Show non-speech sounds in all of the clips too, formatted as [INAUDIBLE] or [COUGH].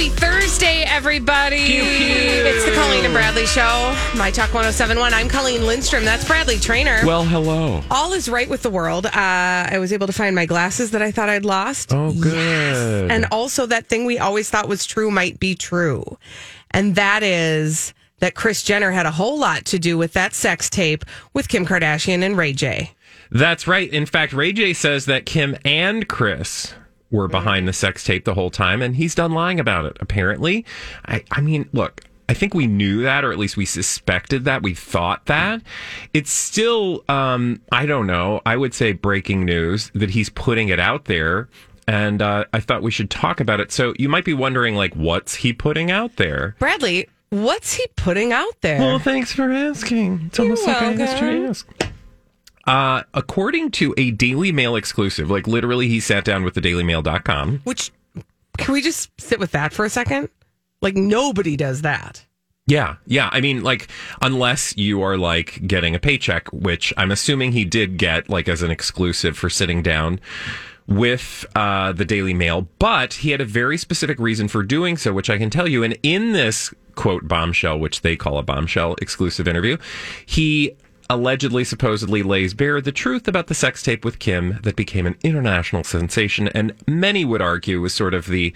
Happy Thursday, everybody. It's the Colleen and Bradley Show. My Talk 1071. I'm Colleen Lindstrom. That's Bradley Trainer. Well, hello. All is right with the world. Uh, I was able to find my glasses that I thought I'd lost. Oh, good. And also, that thing we always thought was true might be true. And that is that Kris Jenner had a whole lot to do with that sex tape with Kim Kardashian and Ray J. That's right. In fact, Ray J says that Kim and Chris were behind the sex tape the whole time, and he's done lying about it, apparently. I, I mean, look, I think we knew that, or at least we suspected that. We thought that. It's still, um, I don't know, I would say breaking news that he's putting it out there. And uh, I thought we should talk about it. So you might be wondering, like, what's he putting out there? Bradley, what's he putting out there? Well, thanks for asking. It's almost like I asked you to ask. Uh, according to a Daily Mail exclusive, like literally he sat down with the dailymail.com. Which, can we just sit with that for a second? Like, nobody does that. Yeah, yeah. I mean, like, unless you are like getting a paycheck, which I'm assuming he did get, like, as an exclusive for sitting down with uh, the Daily Mail, but he had a very specific reason for doing so, which I can tell you. And in this quote bombshell, which they call a bombshell exclusive interview, he allegedly, supposedly lays bare the truth about the sex tape with Kim that became an international sensation, and many would argue was sort of the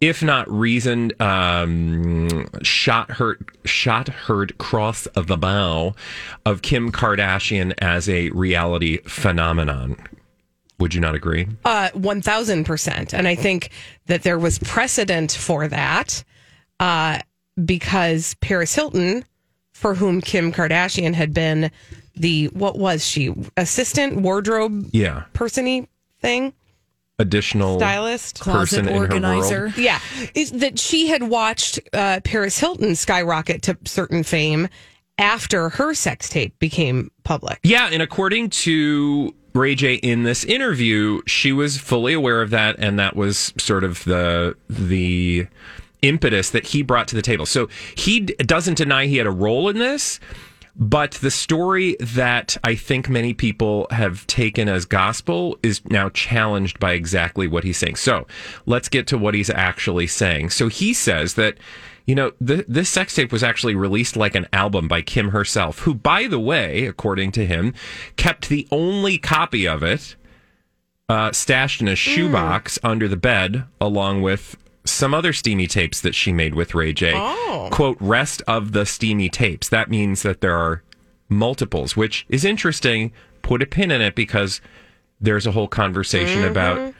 if not reasoned, um, shot heard, shot heard cross the bow of Kim Kardashian as a reality phenomenon. Would you not agree? Uh, 1000%. And I think that there was precedent for that uh, because Paris Hilton, for whom Kim Kardashian had been the, what was she, assistant wardrobe Yeah, persony thing? additional Stylist? person in her world. Yeah, is that she had watched uh, Paris Hilton skyrocket to certain fame after her sex tape became public. Yeah, and according to Ray J in this interview, she was fully aware of that, and that was sort of the the impetus that he brought to the table. So he d- doesn't deny he had a role in this, but the story that I think many people have taken as gospel is now challenged by exactly what he's saying. So let's get to what he's actually saying. So he says that. You know, th- this sex tape was actually released like an album by Kim herself, who, by the way, according to him, kept the only copy of it uh, stashed in a shoebox under the bed, along with some other steamy tapes that she made with Ray J. Oh. Quote, rest of the steamy tapes. That means that there are multiples, which is interesting. Put a pin in it because there's a whole conversation mm-hmm. about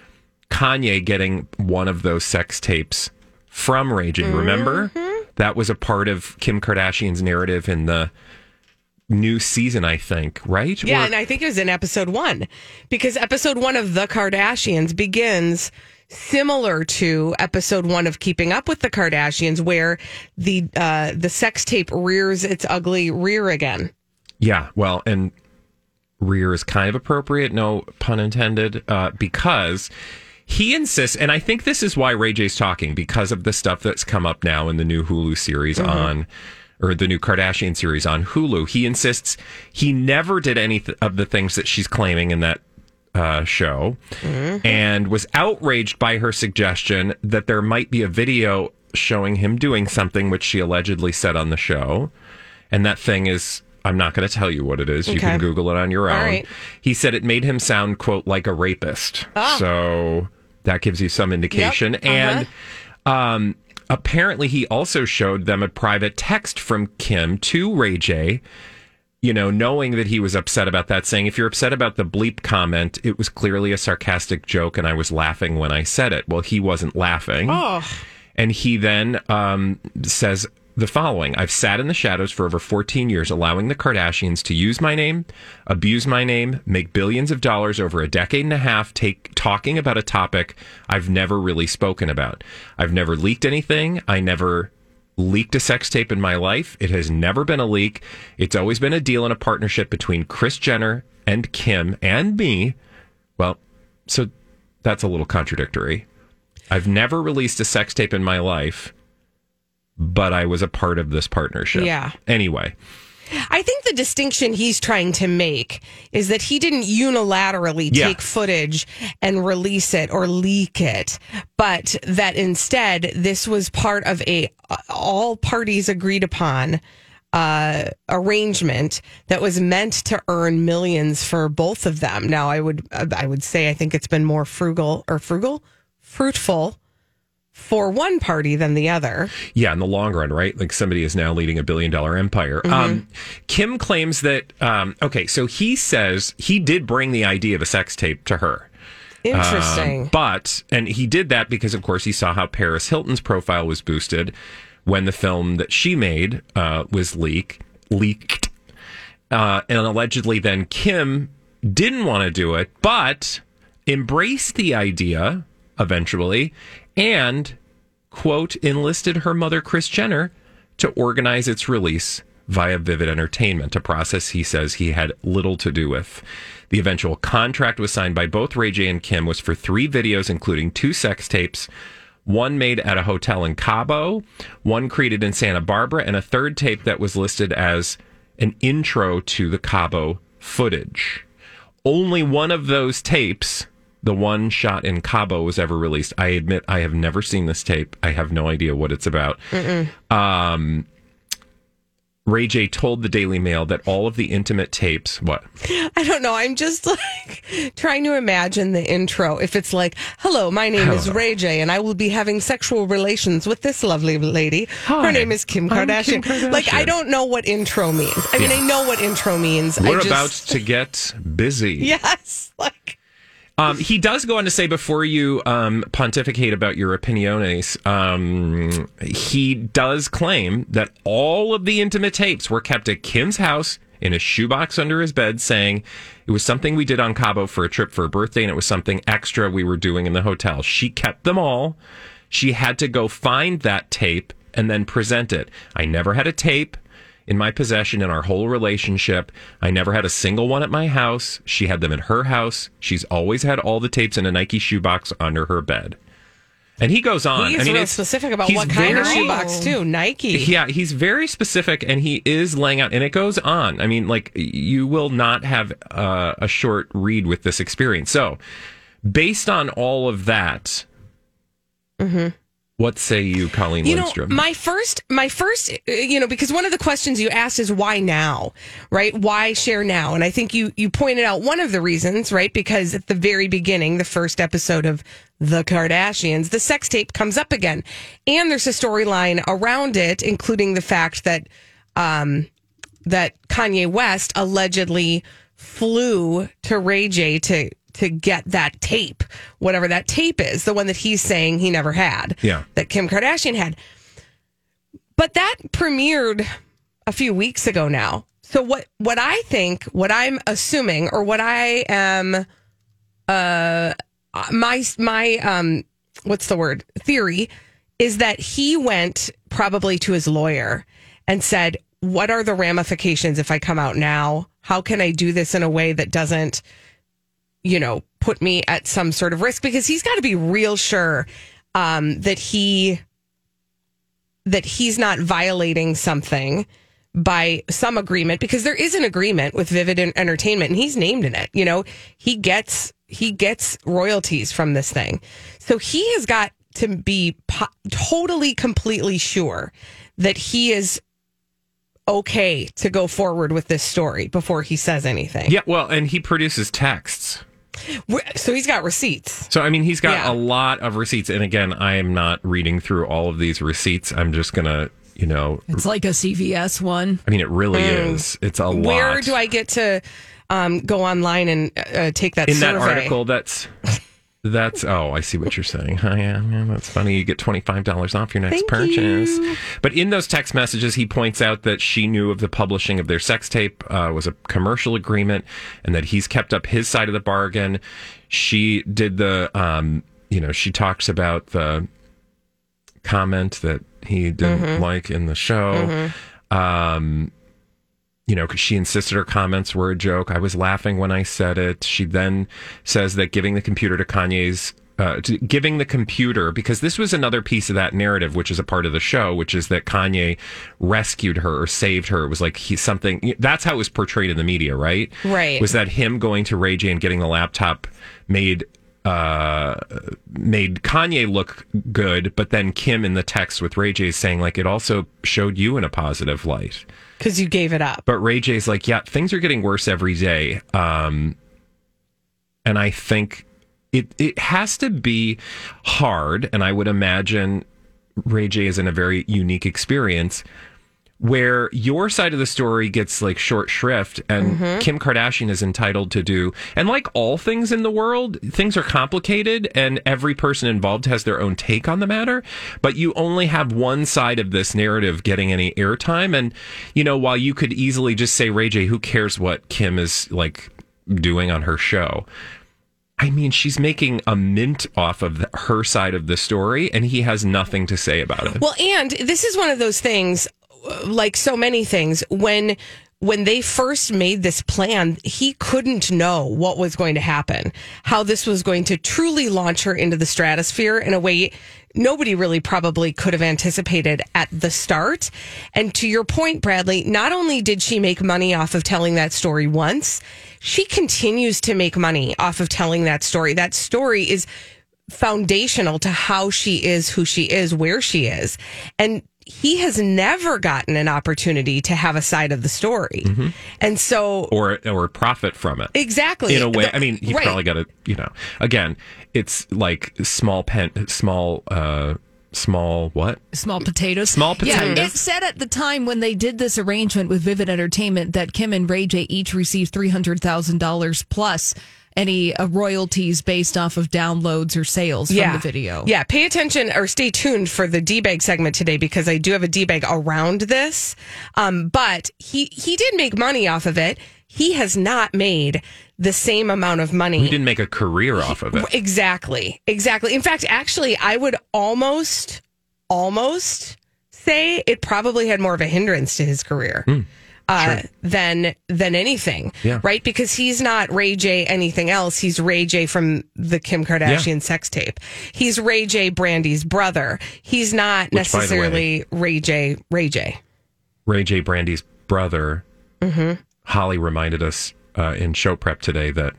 Kanye getting one of those sex tapes from Ray J. Remember? Mm-hmm. That was a part of Kim Kardashian's narrative in the new season, I think, right? Yeah, Or- and I think it was in episode one because episode one of The Kardashians begins similar to episode one of Keeping Up with the Kardashians, where the uh, the sex tape rears its ugly rear again. Yeah, well, and rear is kind of appropriate, no pun intended, uh, because he insists, and I think this is why Ray J's talking because of the stuff that's come up now in the new Hulu series on, or the new Kardashian series on Hulu. He insists he never did any th- of the things that she's claiming in that uh, show, and was outraged by her suggestion that there might be a video showing him doing something which she allegedly said on the show. And that thing is, I'm not going to tell you what it is. You can Google it on your own. right. He said it made him sound, quote, like a rapist. So that gives you some indication. Yep. And um, apparently he also showed them a private text from Kim to Ray J. You know, knowing that he was upset about that, saying, if you're upset about the bleep comment, it was clearly a sarcastic joke and I was laughing when I said it. Well, he wasn't laughing. Oh, And he then um, says the following I've sat in the shadows for over 14 years, allowing the Kardashians to use my name, abuse my name, make billions of dollars over a decade and a half, take talking about a topic I've never really spoken about. I've never leaked anything. I never leaked a sex tape in my life. It has never been a leak. It's always been a deal and a partnership between Kris Jenner and Kim and me. Well, so that's a little contradictory. I've never released a sex tape in my life, but I was a part of this partnership. Yeah. Anyway, I think the distinction he's trying to make is that he didn't unilaterally Yeah. take footage and release it or leak it, but that instead this was part of a all parties agreed upon uh, arrangement that was meant to earn millions for both of them. Now, I would I would say I think it's been more frugal or frugal, fruitful for one party than the other. yeah, in the long run, right? Like somebody is now leading a billion dollar empire. Um, Kim claims that, um, okay, so he says he did bring the idea of a sex tape to her. Interesting. Um, but, and he did that because, of course, he saw how Paris Hilton's profile was boosted when the film that she made uh, was leak, leaked. Uh, and allegedly, then Kim didn't want to do it, but embraced the idea eventually and, quote, enlisted her mother, Kris Jenner, to organize its release via Vivid Entertainment, a process he says he had little to do with. The eventual contract was signed by both Ray J and Kim was for three videos, including two sex tapes, one made at a hotel in Cabo, one created in Santa Barbara, and a third tape that was listed as an intro to the Cabo footage. Only one of those tapes, the one shot in Cabo, was ever released. I admit I have never seen this tape. I have no idea what it's about. Um, Ray J told the Daily Mail that all of the intimate tapes, what? I don't know. I'm just [LAUGHS] like trying to imagine the intro. If it's like, hello, my name is Hello. Ray J, and I will be having sexual relations with this lovely lady. Hi, Her name is Kim I'm Kardashian. Like, I don't know what intro means. I mean, Yeah. I know what intro means. We're just, about to get busy. [LAUGHS] Yes. Like, Um, he does go on to say before you um, pontificate about your opiniones, um, he does claim that all of the intimate tapes were kept at Kim's house in a shoebox under his bed, saying it was something we did on Cabo for a trip for a birthday, and it was something extra we were doing in the hotel. She kept them all. She had to go find that tape and then present it. I never had a tape in my possession in our whole relationship. I never had a single one at my house. She had them in her house. She's always had all the tapes in a Nike shoebox under her bed. And he goes on. he's I mean, real it's- specific about what kind of shoebox, too. Nike. Yeah, he's very specific, and he is laying out, and it goes on. I mean, like you will not have uh, a short read with this experience. So, based on all of that, what say you, Colleen. You know, my first, my first, uh, you know, because one of the questions you asked is why now, right? Why share now? And I think you you pointed out one of the reasons, right? Because at the very beginning, the first episode of The Kardashians, the sex tape comes up again, and there's a storyline around it, including the fact that um, that Kanye West allegedly flew to Ray J to to get that tape, whatever that tape is, the one that he's saying he never had, Yeah. that Kim Kardashian had. But that premiered a few weeks ago now. So what what I think, what I'm assuming, or what I am, uh, my my um, what's the word theory is that he went probably to his lawyer and said, "What are the ramifications if I come out now? How can I do this in a way that doesn't, you know, put me at some sort of risk?" Because he's got to be real sure um, that he that he's not violating something by some agreement because there is an agreement with Vivid Entertainment and he's named in it. You know, he gets he gets royalties from this thing. So he has got to be po- totally completely sure that he is okay to go forward with this story before he says anything. yeah, well, and he produces texts. Wh- So he's got receipts. So, I mean, he's got Yeah. a lot of receipts. And again, I am not reading through all of these receipts. I'm just going to, you know, It's like a CVS one. I mean, it really is. It's a lot. Mm. Where do I get to um, go online and uh, take that in survey? that article that's that's oh i see what you're saying. Oh, yeah, yeah that's funny. You get $25 off your next Thank purchase. you. but in those text messages he points out that she knew of the publishing of their sex tape uh, was a commercial agreement and that he's kept up his side of the bargain. She did the um, you know she talks about the comment that he didn't Mm-hmm. like in the show. Um you know, 'cause she insisted her comments were a joke. I was laughing when I said it. She then says that giving the computer to Kanye's, uh, to, giving the computer, because this was another piece of that narrative, which is a part of the show, which is that Kanye rescued her or saved her. It was like he's something, that's how it was portrayed in the media, right? Right. Was that him going to Ray J and getting the laptop made uh made Kanye look good, but then Kim in the text with Ray J saying like it also showed you in a positive light. Because you gave it up. But Ray J's like, yeah, things are getting worse every day. Um, and I think it it has to be hard, and I would imagine Ray J is in a very unique experience where your side of the story gets like short shrift and mm-hmm. Kim Kardashian is entitled to do. And like all things in the world things are complicated and every person involved has their own take on the matter. But you only have one side of this narrative getting any airtime. And you know while you could easily just say Ray J who cares what Kim is like doing on her show? I mean, she's making a mint off of the, her side of the story, and he has nothing to say about it. Well, and this is one of those things, like so many things, when when they first made this plan, he couldn't know what was going to happen, how this was going to truly launch her into the stratosphere in a way nobody really probably could have anticipated at the start. And to your point, Bradley, not only did she make money off of telling that story once, she continues to make money off of telling that story. That story is foundational to how she is who she is, where she is. And he has never gotten an opportunity to have a side of the story. And so or or profit from it exactly in a way. The- I mean, he right. probably got to, you know, again, it's like small pen, small, uh, small what? Small potatoes. Small Yeah, potatoes. it said at the time when they did this arrangement with Vivid Entertainment that Kim and Ray J each received three hundred thousand dollars plus any uh, royalties based off of downloads or sales from the video. Yeah, pay attention or stay tuned for the D bag segment today because I do have a D bag around this. Um, but he he did make money off of it. He has not made the same amount of money. He didn't make a career off of it. Exactly. Exactly. In fact, actually, I would almost, almost say it probably had more of a hindrance to his career. Uh, than than anything, Yeah. right? Because he's not Ray J anything else. He's Ray J from the Kim Kardashian sex tape. He's Ray J Brandy's brother. He's not Which, the way- necessarily Ray J Ray J. Ray J. Brandy's brother, Mm-hmm. Holly reminded us uh, in show prep today that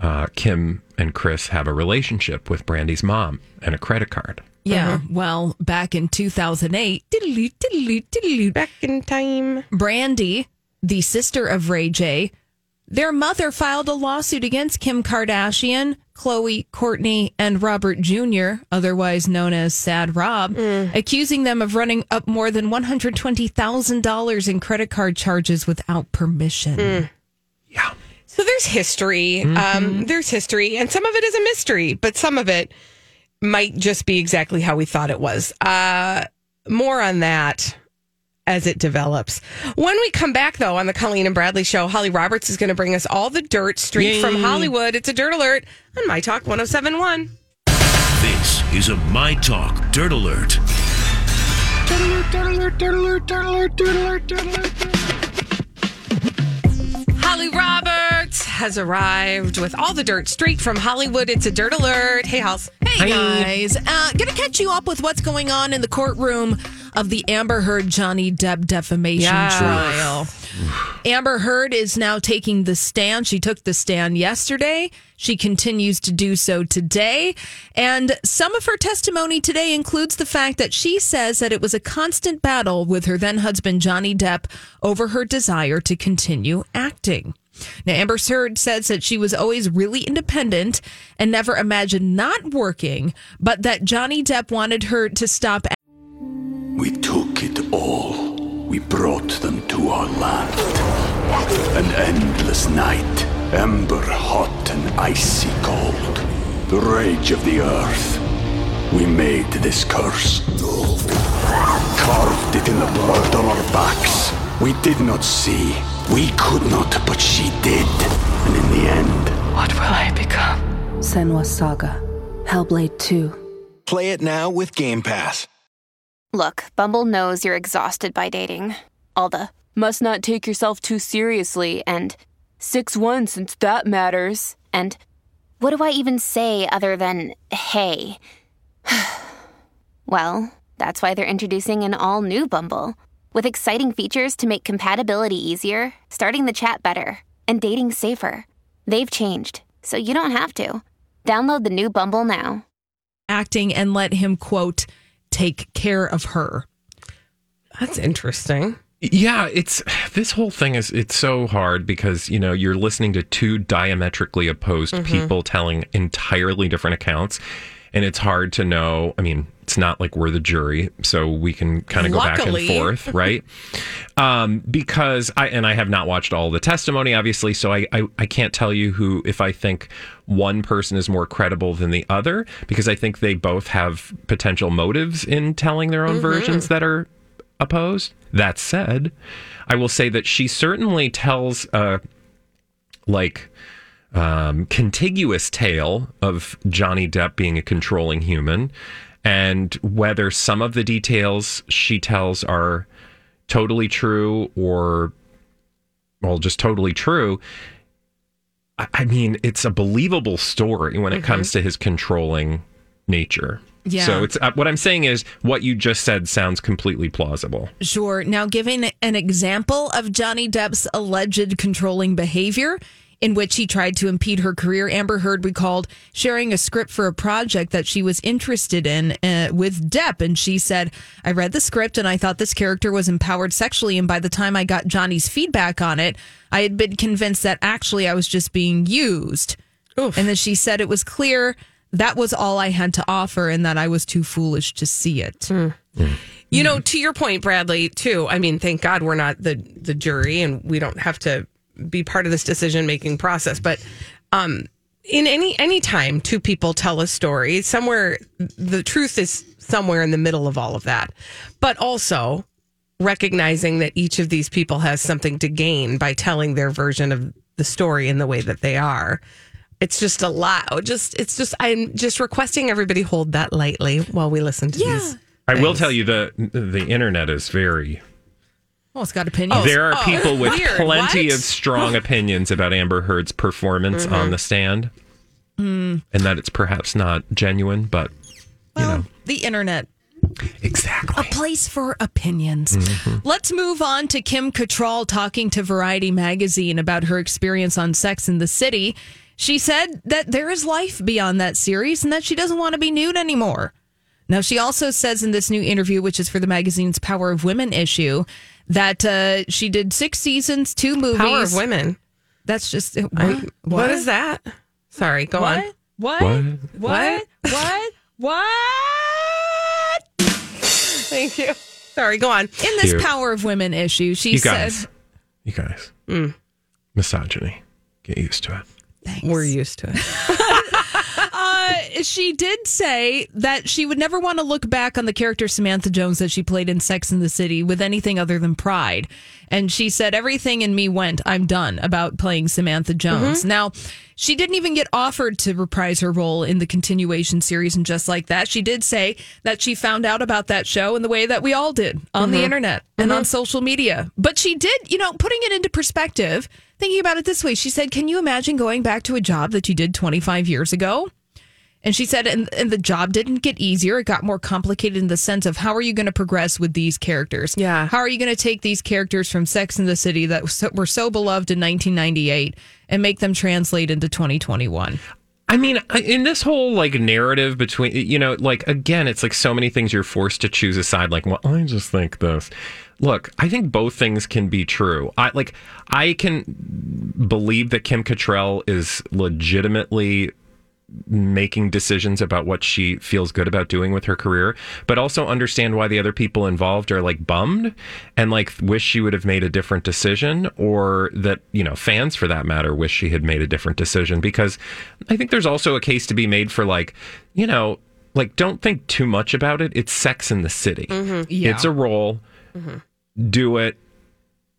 uh, Kim and Kris have a relationship with Brandy's mom and a credit card. Yeah. Uh-huh. Well, back in 2008, diddly, diddly, diddly, Back in time. Brandy, the sister of Ray J, their mother filed a lawsuit against Kim Kardashian, Khloe, Kourtney, and Robert Jr., otherwise known as Sad Rob, accusing them of running up more than $120,000 in credit card charges without permission. Yeah. So there's history. Um, there's history, and some of it is a mystery, but some of it might just be exactly how we thought it was. Uh, more on that as it develops. When we come back, though, on the Colleen and Bradley show, Holly Roberts is going to bring us all the dirt straight from Hollywood. It's a dirt alert on My Talk 1071. This is a My Talk Dirt Alert. Holly Roberts has arrived with all the dirt straight from Hollywood. It's a dirt alert. Hey, House. Hey guys, uh, gonna catch you up with what's going on in the courtroom of the Amber Heard Johnny Depp defamation Yes. trial. Amber Heard is now taking the stand. She took the stand yesterday. She continues to do so today. And some of her testimony today includes the fact that she says that it was a constant battle with her then husband, Johnny Depp, over her desire to continue acting. Now, Amber Heard says that she was always really independent and never imagined not working, but that Johnny Depp wanted her to stop. We took it all. We brought them to our land. An endless night, ember hot and icy cold. The rage of the earth. We made this curse. Carved it in the blood on our backs. We did not see. We could not, but she did. And in the end, What will I become? Senua's Saga. Hellblade 2. Play it now with Game Pass. Look, Bumble knows you're exhausted by dating. All the must not take yourself too seriously and 6 1 since that matters. And what do I even say other than hey? [SIGHS] well, that's why they're introducing an all new Bumble with exciting features to make compatibility easier, starting the chat better, and dating safer. They've changed, so you don't have to. Download the new Bumble now. acting and let him quote take care of her. That's interesting. Yeah, it's this whole thing is it's so hard because you know you're listening to two diametrically opposed mm-hmm. people telling entirely different accounts, and it's hard to know. I mean, it's not like we're the jury, so we can kind of go back and forth, [LAUGHS] right? um, because I and I have not watched all the testimony, obviously, so I, I I can't tell you who if I think one person is more credible than the other because I think they both have potential motives in telling their own versions that are opposed. That said, I will say that she certainly tells a like um, contiguous tale of Johnny Depp being a controlling human, and whether some of the details she tells are totally true or well, just totally true. I- I mean, it's a believable story when it comes to his controlling nature. Yeah. So it's uh, what I'm saying is what you just said sounds completely plausible. Sure. Now, giving an example of Johnny Depp's alleged controlling behavior in which he tried to impede her career, Amber Heard recalled sharing a script for a project that she was interested in uh, with Depp. And she said, I read the script and I thought this character was empowered sexually. And by the time I got Johnny's feedback on it, I had been convinced that actually I was just being used. And then she said it was clear that was all I had to offer and that I was too foolish to see it. You know, to your point, Bradley, too. I mean, thank God we're not the the jury and we don't have to be part of this decision making process. But um, in any any time two people tell a story, somewhere the truth is somewhere in the middle of all of that. But also recognizing that each of these people has something to gain by telling their version of the story in the way that they are. It's just a lot. Just it's just I'm just requesting everybody hold that lightly while we listen to these. I will tell you the the internet is very. Well, it's got opinions. there are oh, people with weird. plenty What? of strong [LAUGHS] opinions about Amber Heard's performance Mm-hmm. on the stand, Mm. and that it's perhaps not genuine, but you know the internet exactly. a place for opinions. Let's move on to Kim Cattrall talking to Variety magazine about her experience on Sex in the City. She said that there is life beyond that series and that she doesn't want to be nude anymore. Now, she also says in this new interview, which is for the magazine's Power of Women issue, that uh, she did six seasons, two movies. Power of women. That's just what? I- what is that? Sorry, go on. What? What? What? What? What? Thank you. Sorry, go on. In this Cute. Power of Women issue, she You said, guys, you guys, Mm. misogyny. Get used to it. We're used to it. [LAUGHS] she did say that she would never want to look back on the character Samantha Jones that she played in Sex in the City with anything other than pride. And she said, Everything in me went, I'm done about playing Samantha Jones. Mm-hmm. Now, she didn't even get offered to reprise her role in the continuation series and just like that. She did say that she found out about that show in the way that we all did on the mm-hmm. internet and on mm-hmm. social media. But she did, you know, putting it into perspective, thinking about it this way. She said, Can you imagine going back to a job that you did 25 years ago? And she said, and, and the job didn't get easier. It got more complicated in the sense of how are you going to progress with these characters? Yeah. How are you going to take these characters from Sex in the City that so, were so beloved in 1998 and make them translate into 2021? I mean, in this whole like narrative between, you know, like again, it's like so many things you're forced to choose a side. Like, well, I just think this. look, I think both things can be true. I like I can believe that Kim Cattrall is legitimately making decisions about what she feels good about doing with her career, but also understand why the other people involved are like bummed and like wish she would have made a different decision or that, you know, fans for that matter wish she had made a different decision because I think there's also a case to be made for like, you know, like don't think too much about it. It's sex in the city. Mm-hmm. Yeah. It's a role. Mm-hmm. Do it.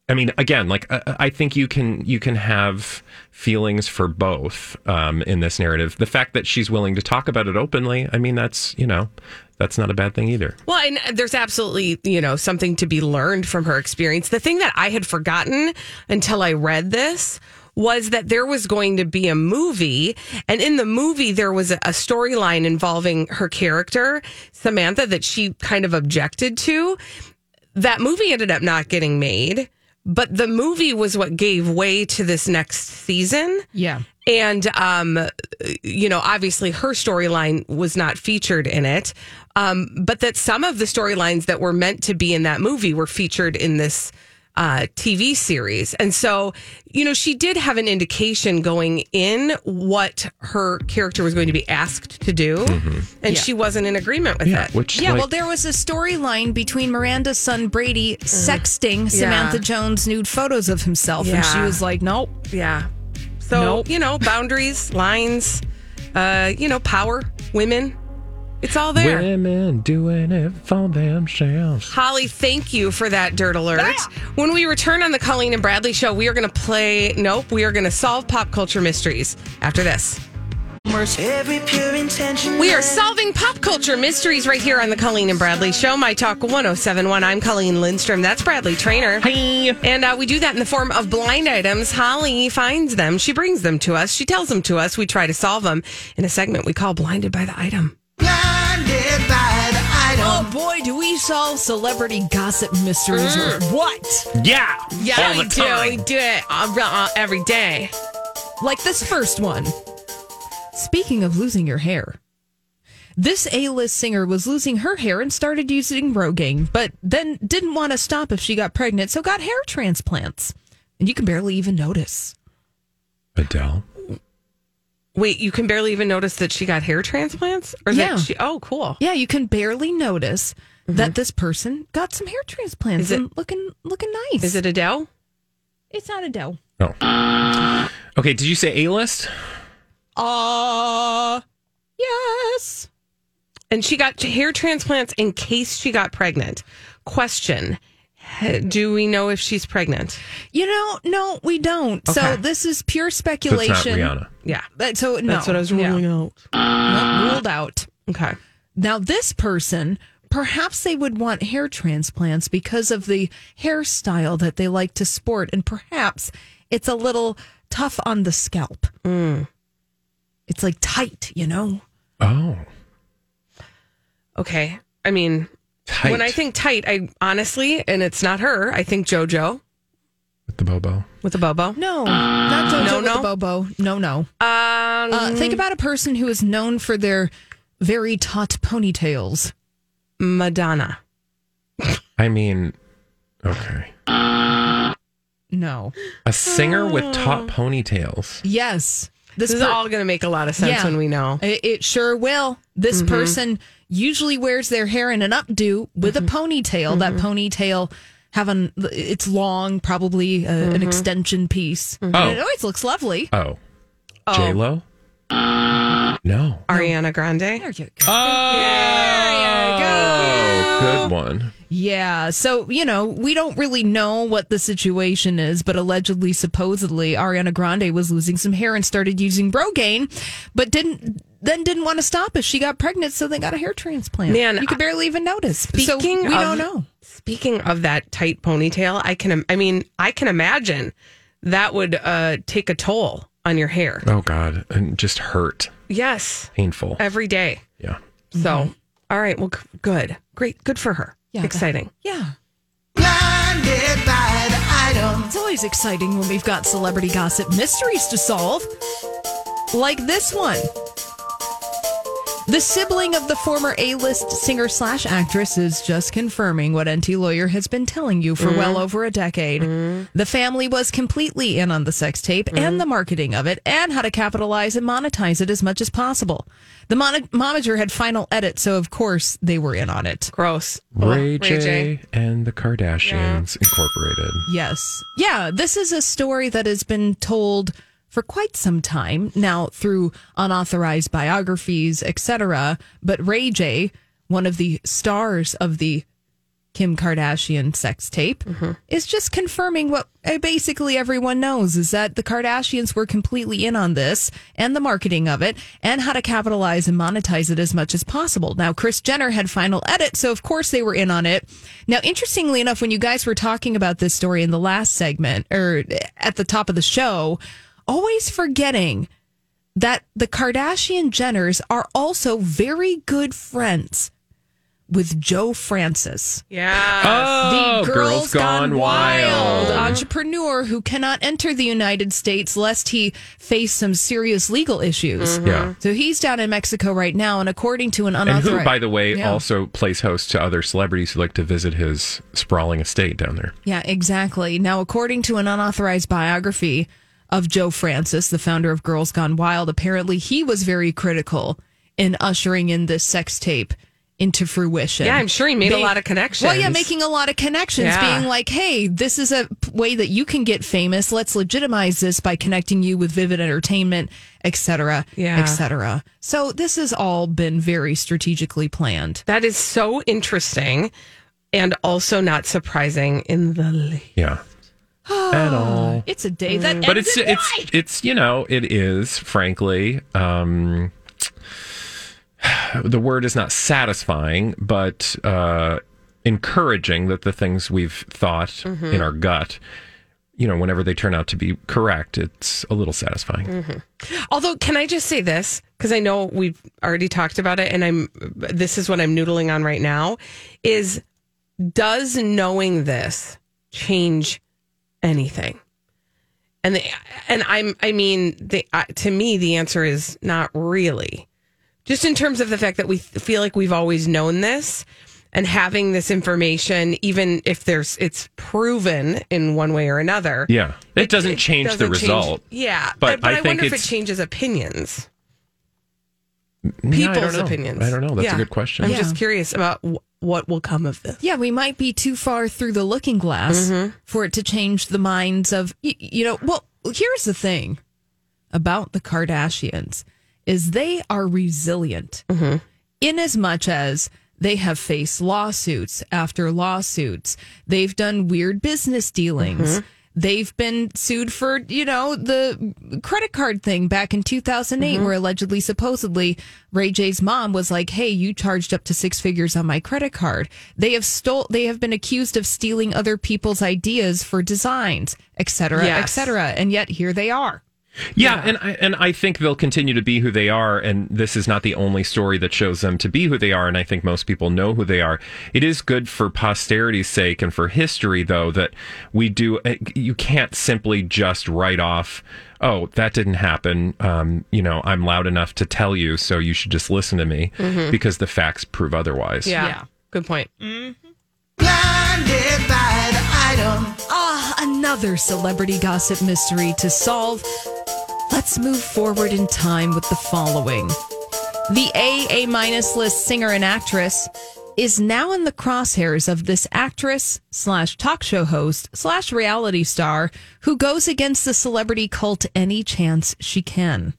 I mean, again, like I, I think you can you can have feelings for both um, in this narrative. The fact that she's willing to talk about it openly, I mean, that's you know, that's not a bad thing either. Well, and there's absolutely, you know, something to be learned from her experience. The thing that I had forgotten until I read this was that there was going to be a movie, and in the movie there was a, a storyline involving her character, Samantha, that she kind of objected to. That movie ended up not getting made, but the movie was what gave way to this next season. Yeah. And, um, you know, obviously her storyline was not featured in it, um, but that some of the storylines that were meant to be in that movie were featured in this uh, TV series. And so, you know, she did have an indication going in what her character was going to be asked to do, and Yeah. she wasn't in agreement with it. Which Yeah, like, well, there was a storyline between Miranda's son Brady sexting Samantha Jones nude photos of himself, and she was like, "Nope." Yeah. So, Nope. you know, boundaries, lines, uh, you know, power, women, it's all there. women doing it for themselves. Holly, thank you for that dirt alert. When we return on the Colleen and Bradley show, we are going to play, nope, we are going to solve pop culture mysteries after this. We are solving pop culture mysteries right here on the Colleen and Bradley show. My Talk 1071. I'm Colleen Lindstrom. That's Bradley Trainer. Hi. And uh, we do that in the form of blind items. Holly finds them. She brings them to us. She tells them to us. We try to solve them in a segment we call Blinded by the Item. Oh boy, do we solve celebrity gossip mysteries or what? Yeah. Yeah, all we the do. time. We do it uh, uh, every day. Like this first one. Speaking of losing your hair, this A-list singer was losing her hair and started using Rogaine, but then didn't want to stop if she got pregnant, so got hair transplants. And you can barely even notice. Adele. Wait, you can barely even notice that she got hair transplants? Or Yeah. that she Oh, cool. Yeah, you can barely notice that this person got some hair transplants Is it- and looking looking nice. Is it Adele? It's not Adele. Oh. Okay. Did you say A list? Uh yes. And she got hair transplants in case she got pregnant. Question he- Do we know if she's pregnant? You know, no, we don't. So this is pure So it's speculation. not Rihanna. Yeah. But so no, That's what I was yeah. ruling out. No, ruled out. Okay. Now this person, perhaps they would want hair transplants because of the hairstyle that they like to sport, and perhaps it's a little tough on the scalp. Mm. It's like tight, you know. Oh. Okay. I mean, Tight. when I think tight, I honestly, and it's not her, I think JoJo With the Bobo. with the Bobo. No, not JoJo No, with no? the Bobo. No, no. Um, Uh, think about a person who is known for their very taut ponytails. Madonna. I mean, okay. No. A singer with taut ponytails. Yes. This, is per- all going to make a lot of sense Yeah. when we know. It, it sure will. This Mm-hmm. person usually wears their hair in an updo with Mm-hmm. a ponytail. That ponytail having it's long, probably uh, Mm-hmm. an extension piece. And Oh. it always looks lovely. Oh. J Lo? No. Ariana Grande. There you go. Oh, good one. Yeah. So, you know, we don't really know what the situation is, but allegedly, supposedly, Ariana Grande was losing some hair and started using Rogaine, but didn't then didn't want to stop if she got pregnant, so they got a hair transplant. Man, you could barely even notice. so Speaking we of- don't know. Speaking of that tight ponytail, I can I mean, I can imagine that would uh take a toll on your hair. Oh, God. And just hurt. Yes, Painful. every day. Yeah. So, all right, well g- good. Great. Good for her. Yeah, Exciting. Yeah. It's always exciting when we've got celebrity gossip mysteries to solve, like this one. The sibling of the former A-list singer slash actress is just confirming what Enty Lawyer has been telling you for well mm. over a decade. Mm. The family was completely in on the sex tape mm. and the marketing of it and how to capitalize and monetize it as much as possible. The mon- momager had final edit, so of course they were in on it. Gross. Ray, Ugh, J, and the Kardashians Incorporated. Yes. Yeah, this is a story that has been told for quite some time now through unauthorized biographies, etc. But Ray J, one of the stars of the Kim Kardashian sex tape, is just confirming what uh, basically everyone knows is that the Kardashians were completely in on this and the marketing of it and how to capitalize and monetize it as much as possible. Now, Kris Jenner had final edit, so of course they were in on it. Now, interestingly enough, when you guys were talking about this story in the last segment or at the top of the show, always forgetting that the Kardashian Jenners are also very good friends with Joe Francis Yeah. Oh, the Girls Gone Wild. entrepreneur who cannot enter the United States lest he face some serious legal issues. Mm-hmm. Yeah. So he's down in Mexico right now, and according to an And unauthorized, who, by the way, Yeah. also plays host to other celebrities who like to visit his sprawling estate down there. Yeah, exactly. Now, according to an unauthorized biography of Joe Francis, the founder of Girls Gone Wild, apparently he was very critical in ushering in this sex tape into fruition. Yeah, I'm sure he made a lot of connections. Well, yeah, making a lot of connections, Yeah. being like, hey, this is a way that you can get famous. Let's legitimize this by connecting you with Vivid Entertainment, et cetera, Yeah. et cetera. So this has all been very strategically planned. That is so interesting and also not surprising in the least. Yeah. At [GASPS] all. It's a day that But it's it's it's you know it is frankly um, [SIGHS] the word is not satisfying, but uh, encouraging that the things we've thought Mm-hmm. in our gut, you know, whenever they turn out to be correct, it's a little satisfying. Mm-hmm. Although, can I just say this? Because I know we've already talked about it, and I'm this is what I'm noodling on right now. Is does knowing this change anything? And the, and I'm I mean the uh, to me the answer is not really. Just in terms of the fact that we feel like we've always known this and having this information even if there's it's proven in one way or another. Yeah, it, doesn't change doesn't the result. yeah, but but, I I, think wonder if it changes opinions. Yeah, I People's opinions. I don't know. That's Yeah. a good question. I'm Yeah. just curious about w- what will come of this. Yeah, we might be too far through the looking glass mm-hmm. for it to change the minds of you know. Well, here's the thing about the Kardashians is they are resilient mm-hmm. in as much as they have faced lawsuits after lawsuits. They've done weird business dealings. Mm-hmm. They've been sued for, you know, the credit card thing back in 2008, mm-hmm. where allegedly, supposedly, Ray J's mom was like, "Hey, you charged up to six figures on my credit card." They have stole. They have been accused of stealing other people's ideas for designs, et cetera, et Yes. cetera, and yet here they are. Yeah, and I, and I think they'll continue to be who they are, and this is not the only story that shows them to be who they are. And I think most people know who they are. It is good for posterity's sake and for history, though, that we do. eh, You can't simply just write off. Oh, that didn't happen. Um, you know, I'm loud enough to tell you, so you should just listen to me because the facts prove otherwise. Yeah. Good point. Ah, another celebrity gossip mystery to solve. Let's move forward in time with the following. The A A minus list singer and actress is now in the crosshairs of this actress slash talk show host slash reality star who goes against the celebrity cult any chance she can.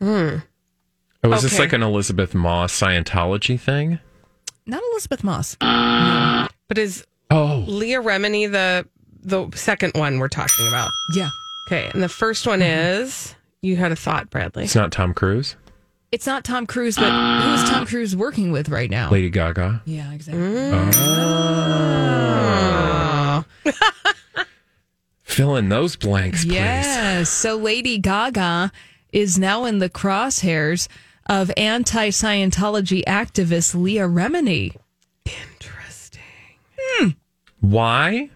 Hmm. Oh, is this like an Elisabeth Moss Scientology thing? Not Elisabeth Moss. [GASPS] But is Oh, Leah Remini the the second one we're talking about? Yeah. Okay, and the first one mm-hmm. is you had a thought, Bradley. it's not Tom Cruise, It's not Tom Cruise, but who is Tom Cruise working with right now? Lady Gaga. Yeah, exactly. Oh. [LAUGHS] Fill in those blanks, please. Yes. So Lady Gaga is now in the crosshairs of anti Scientology activist Leah Remini. Interesting. Hmm. Why?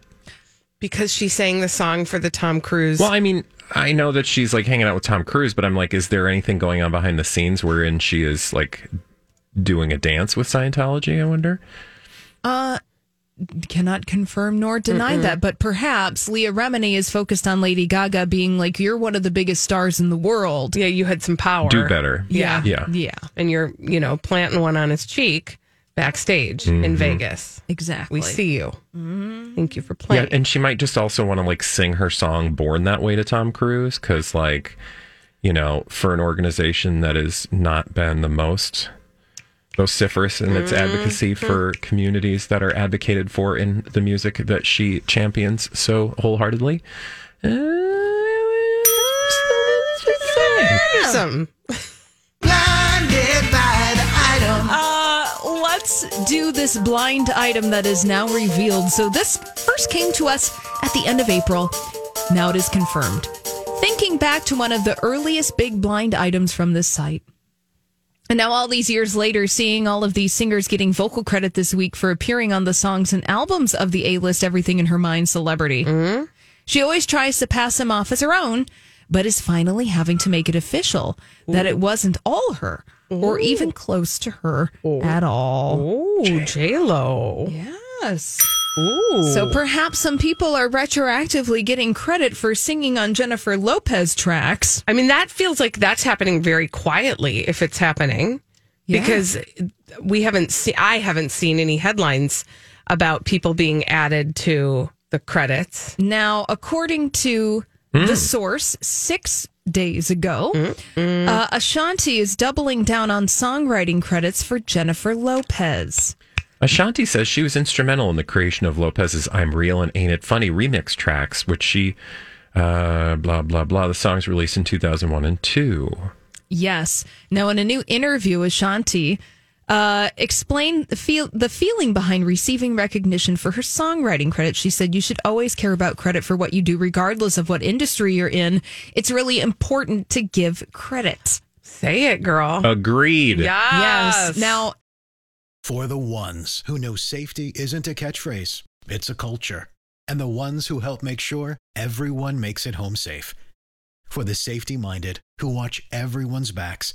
Because she sang the song for the Tom Cruise. Well, I mean, I know that she's like hanging out with Tom Cruise, but I'm like, is there anything going on behind the scenes wherein she is like doing a dance with Scientology? I wonder. Uh, cannot confirm nor deny that, but perhaps Leah Remini is focused on Lady Gaga being like, you're one of the biggest stars in the world. Yeah, you had some power. Do better. Yeah. Yeah. Yeah, And you're, you know, planting one on his cheek backstage Mm-hmm. in Vegas. exactly. We see you. Mm-hmm. Thank you for playing. Yeah, and she might just also want to like sing her song "Born That Way" to Tom Cruise because, like, you know, for an organization that has not been the most vociferous in its advocacy for communities that are advocated for in the music that she champions so wholeheartedly. Uh, Something. Let's do this blind item that is now revealed. So, this first came to us at the end of April. Now it is confirmed. Thinking back to one of the earliest big blind items from this site. And now, all these years later, seeing all of these singers getting vocal credit this week for appearing on the songs and albums of the A list Everything in Her Mind celebrity. Mm-hmm. She always tries to pass him off as her own, but is finally having to make it official that it wasn't all her or even close to her at all. Oh, J Lo. Yes. Ooh. So perhaps some people are retroactively getting credit for singing on Jennifer Lopez tracks. I mean, that feels like that's happening very quietly if it's happening Yeah. because we haven't seen, I haven't seen any headlines about people being added to the credits. Now, according to the mm. source, six days ago, uh, Ashanti is doubling down on songwriting credits for Jennifer Lopez. Ashanti says she was instrumental in the creation of Lopez's I'm Real and Ain't It Funny remix tracks, which she, uh, blah, blah, blah. The songs released in 2001 and 2. Yes. Now, in a new interview, Ashanti uh, explained the feel the feeling behind receiving recognition for her songwriting credit. She said, "You should always care about credit for what you do, regardless of what industry you're in. It's really important to give credit." Say it, girl. Agreed. Yes. Now, For the ones who know safety isn't a catchphrase, it's a culture. And the ones who help make sure everyone makes it home safe. For the safety minded who watch everyone's backs,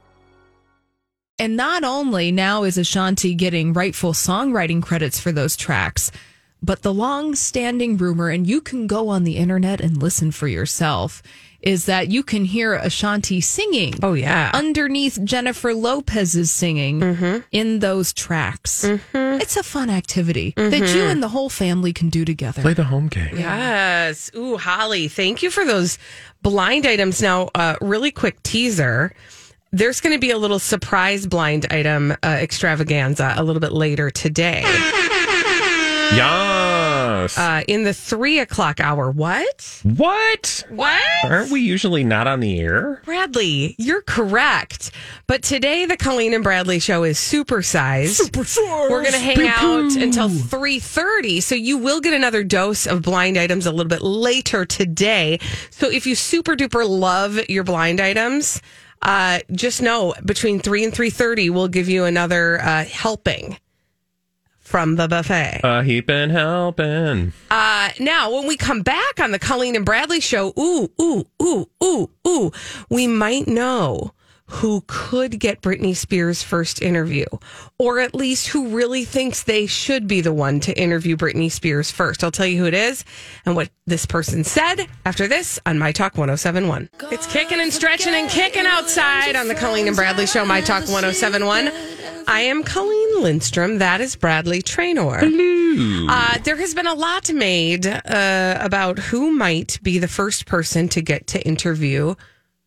And not only now is Ashanti getting rightful songwriting credits for those tracks, but the long-standing rumor, and you can go on the internet and listen for yourself, is that you can hear Ashanti singing. Oh, yeah. underneath Jennifer Lopez's singing Mm-hmm. in those tracks. It's a fun activity that you Mm-hmm. and the whole family can do together. Play the home game. Yes. Ooh, Holly, thank you for those blind items. Now, uh, really quick teaser. There's going to be a little surprise blind item uh, extravaganza a little bit later today Yes. uh, in the three o'clock hour. What? what? What? Aren't we usually not on the air? Bradley, you're correct. But today, the Colleen and Bradley show is supersized. Supersized. We're going to hang out until 3.30. So you will get another dose of blind items a little bit later today. So if you super duper love your blind items, uh, just know between 3 and 3.30, we'll give you another uh, helping from the buffet. Uh, heaping helping. Uh, now, when we come back on the Colleen and Bradley show, ooh, ooh, ooh, ooh, ooh, we might know who could get Britney Spears' first interview, or at least who really thinks they should be the one to interview Britney Spears first. I'll tell you who it is and what this person said after this on My Talk 1071. It's kicking and stretching and kicking outside on the Colleen and Bradley show, My Talk 1071. I am Colleen Lindstrom. That is Bradley Traynor. Hello. Uh, there has been a lot made uh, about who might be the first person to get to interview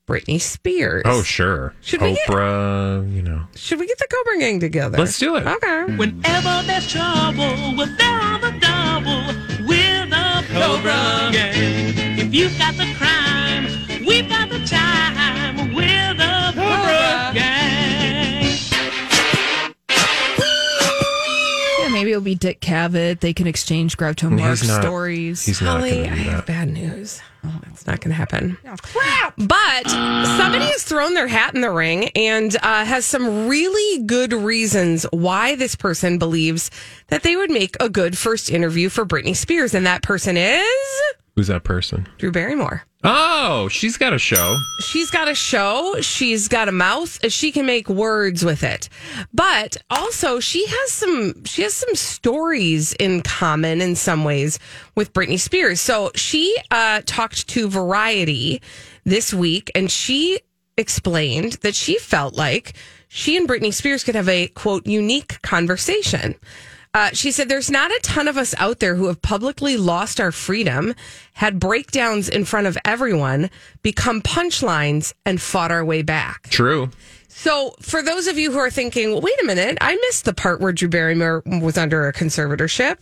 Britney Spears. oh, sure. Should we get- you know. Should we get the Cobra Gang together? Let's do it. Okay. Mm. Whenever there's trouble, we're there on the double with the Cobra Gang. If you've got the crime, we've got the time with the Cobra Gang. Maybe it'll be Dick Cavett. They can exchange Groucho Marx He's not- stories. He's not Holly, going I to do have that. bad news. Oh, it's not going to happen. crap! But somebody has thrown their hat in the ring and uh, has some really good reasons why this person believes that they would make a good first interview for Britney Spears. And that person is Who's that person? Drew Barrymore. Oh, she's got a show. She's got a show. She's got a mouth. She can make words with it. But also she has some she has some stories in common in some ways with Britney Spears. So she uh, talked to Variety this week and she explained that she felt like she and Britney Spears could have a quote unique conversation. Uh, she said, There's not a ton of us out there who have publicly lost our freedom, had breakdowns in front of everyone, become punchlines, and fought our way back. True. So, for those of you who are thinking, well, wait a minute, I missed the part where Drew Barrymore was under a conservatorship.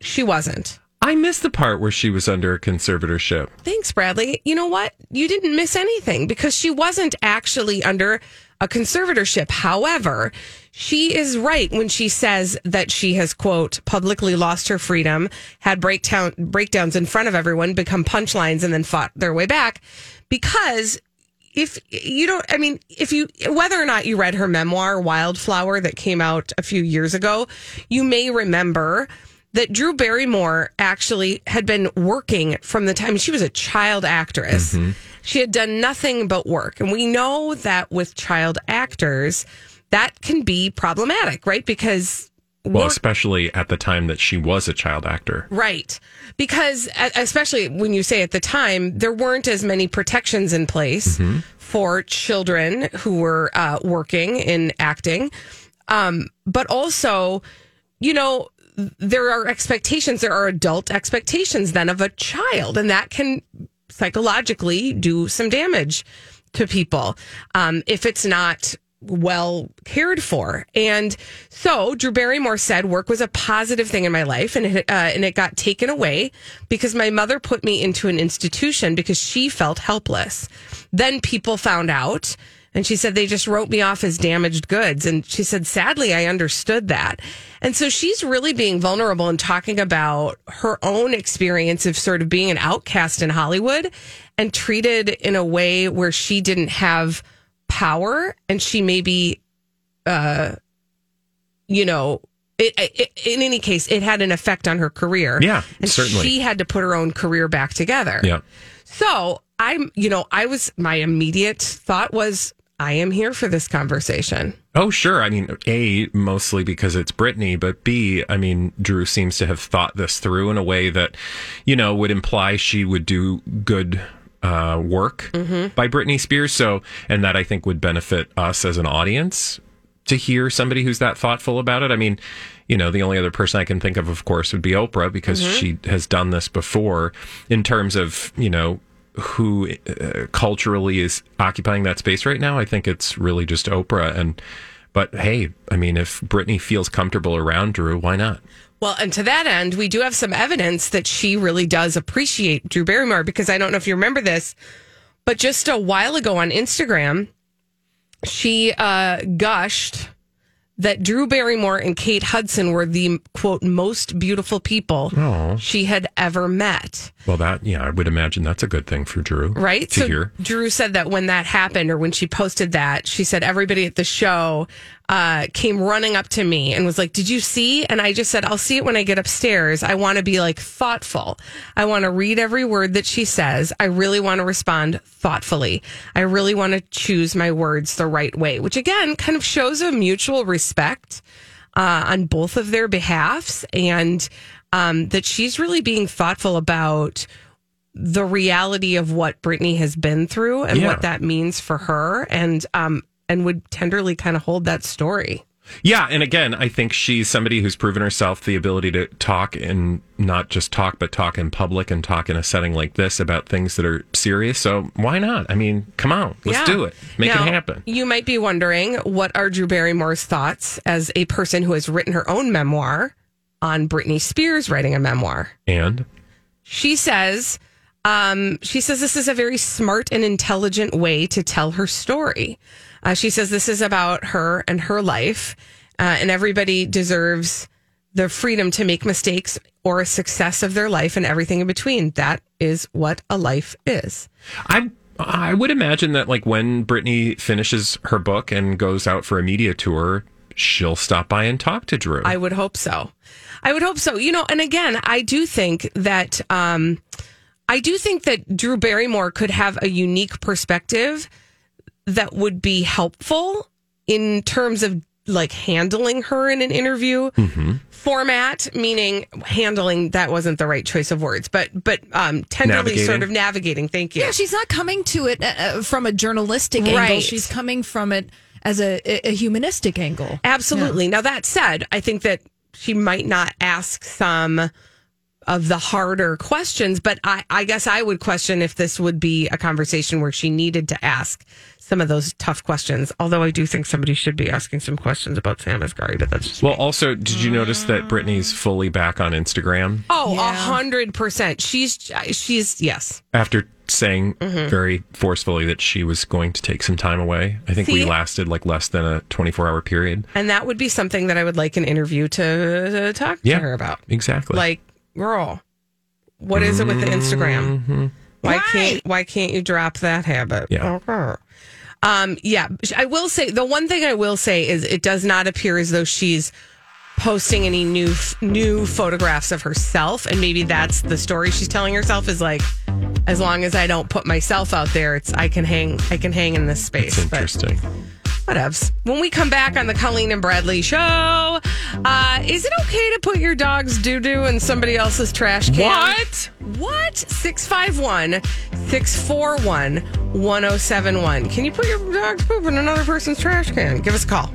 She wasn't. I missed the part where she was under a conservatorship. Thanks, Bradley. You know what? You didn't miss anything because she wasn't actually under a conservatorship. However, she is right when she says that she has, quote, publicly lost her freedom, had breakdown, breakdowns in front of everyone, become punchlines, and then fought their way back. Because if you don't, I mean, if you, whether or not you read her memoir, Wildflower, that came out a few years ago, you may remember that Drew Barrymore actually had been working from the time she was a child actress. Mm-hmm. She had done nothing but work. And we know that with child actors, that can be problematic, right? Because Well, especially at the time that she was a child actor. Right. Because, especially when you say at the time, there weren't as many protections in place for children who were uh, working in acting. Um, but also, you know, there are expectations, there are adult expectations then of a child, and that can psychologically do some damage to people um, if it's not well cared for. And so Drew Barrymore said work was a positive thing in my life and it, uh, and it got taken away because my mother put me into an institution because she felt helpless. Then people found out and she said they just wrote me off as damaged goods. And she said, sadly, I understood that. And so she's really being vulnerable and talking about her own experience of sort of being an outcast in Hollywood and treated in a way where she didn't have power and she maybe, uh, you know, it, it, in any case, it had an effect on her career. Yeah, and certainly. She had to put her own career back together. Yeah. So I'm, you know, I was, my immediate thought was, I am here for this conversation. Oh, sure. I mean, A, mostly because it's Britney, but B, I mean, Drew seems to have thought this through in a way that, you know, would imply she would do good uh, work by Britney Spears. So, and that I think would benefit us as an audience to hear somebody who's that thoughtful about it. I mean, you know, the only other person I can think of, of course, would be Oprah because she has done this before in terms of, you know, who uh, culturally is occupying that space right now. I think it's really just Oprah. And, but hey, I mean, if Britney feels comfortable around Drew, why not? Well, and to that end, we do have some evidence that she really does appreciate Drew Barrymore because I don't know if you remember this, but just a while ago on Instagram, she uh, gushed that Drew Barrymore and Kate Hudson were the quote most beautiful people Oh. she had ever met. Well, that, yeah, I would imagine that's a good thing for Drew. Right? To so hear. Drew said that when that happened or when she posted that, she said everybody at the show uh, came running up to me and was like, Did you see? And I just said, I'll see it when I get upstairs. I want to be like thoughtful. I want to read every word that she says. I really want to respond thoughtfully. I really want to choose my words the right way, which again kind of shows a mutual respect uh, on both of their behalfs and um, that she's really being thoughtful about the reality of what Britney has been through and Yeah. what that means for her and um and would tenderly kind of hold that story. Yeah, and again, I think she's somebody who's proven herself the ability to talk and not just talk, but talk in public and talk in a setting like this about things that are serious. So why not? I mean, come on, let's Yeah. do it, make Now, it happen. You might be wondering what are Drew Barrymore's thoughts as a person who has written her own memoir on Britney Spears writing a memoir. And She says, um, she says this is a very smart and intelligent way to tell her story. Uh, she says this is about her and her life, uh, and everybody deserves the freedom to make mistakes or a success of their life and everything in between. That is what a life is. I I would imagine that like when Britney finishes her book and goes out for a media tour, she'll stop by and talk to Drew. I would hope so. I would hope so. You know, and again, I do think that um, I do think that Drew Barrymore could have a unique perspective that would be helpful in terms of like handling her in an interview format meaning handling that wasn't the right choice of words but but um tenderly Navigating. sort of navigating thank you Yeah, she's not coming to it uh, uh, from a journalistic angle. She's coming from it as a, a- a humanistic angle. Absolutely. Now that said, I think that she might not ask some of the harder questions, but I, I guess I would question if this would be a conversation where she needed to ask some of those tough questions. Although I do think somebody should be asking some questions about Sam Asghari, but that's just well, also, did you notice that Britney's fully back on Instagram oh, a hundred percent. She's she's yes. after saying Mhm. very forcefully that she was going to take some time away? I think we lasted like less than a 24 hour period. And that would be something that I would like an interview to, to talk Yeah, to her about. exactly. Like, girl, what is it with the Instagram? Mhm. Why can't why can't you drop that habit? Yeah. Okay. Um, yeah, I will say the one thing I will say is it does not appear as though she's posting any new new photographs of herself, and maybe that's the story she's telling herself is like, as long as I don't put myself out there, it's I can hang I can hang in this space. But interesting. Whatevs. When we come back on the Colleen and Bradley show, uh, is it okay to put your dog's doo doo in somebody else's trash can? What? What? 651 641 1071. Can you put your dog's poop in another person's trash can? Give us a call.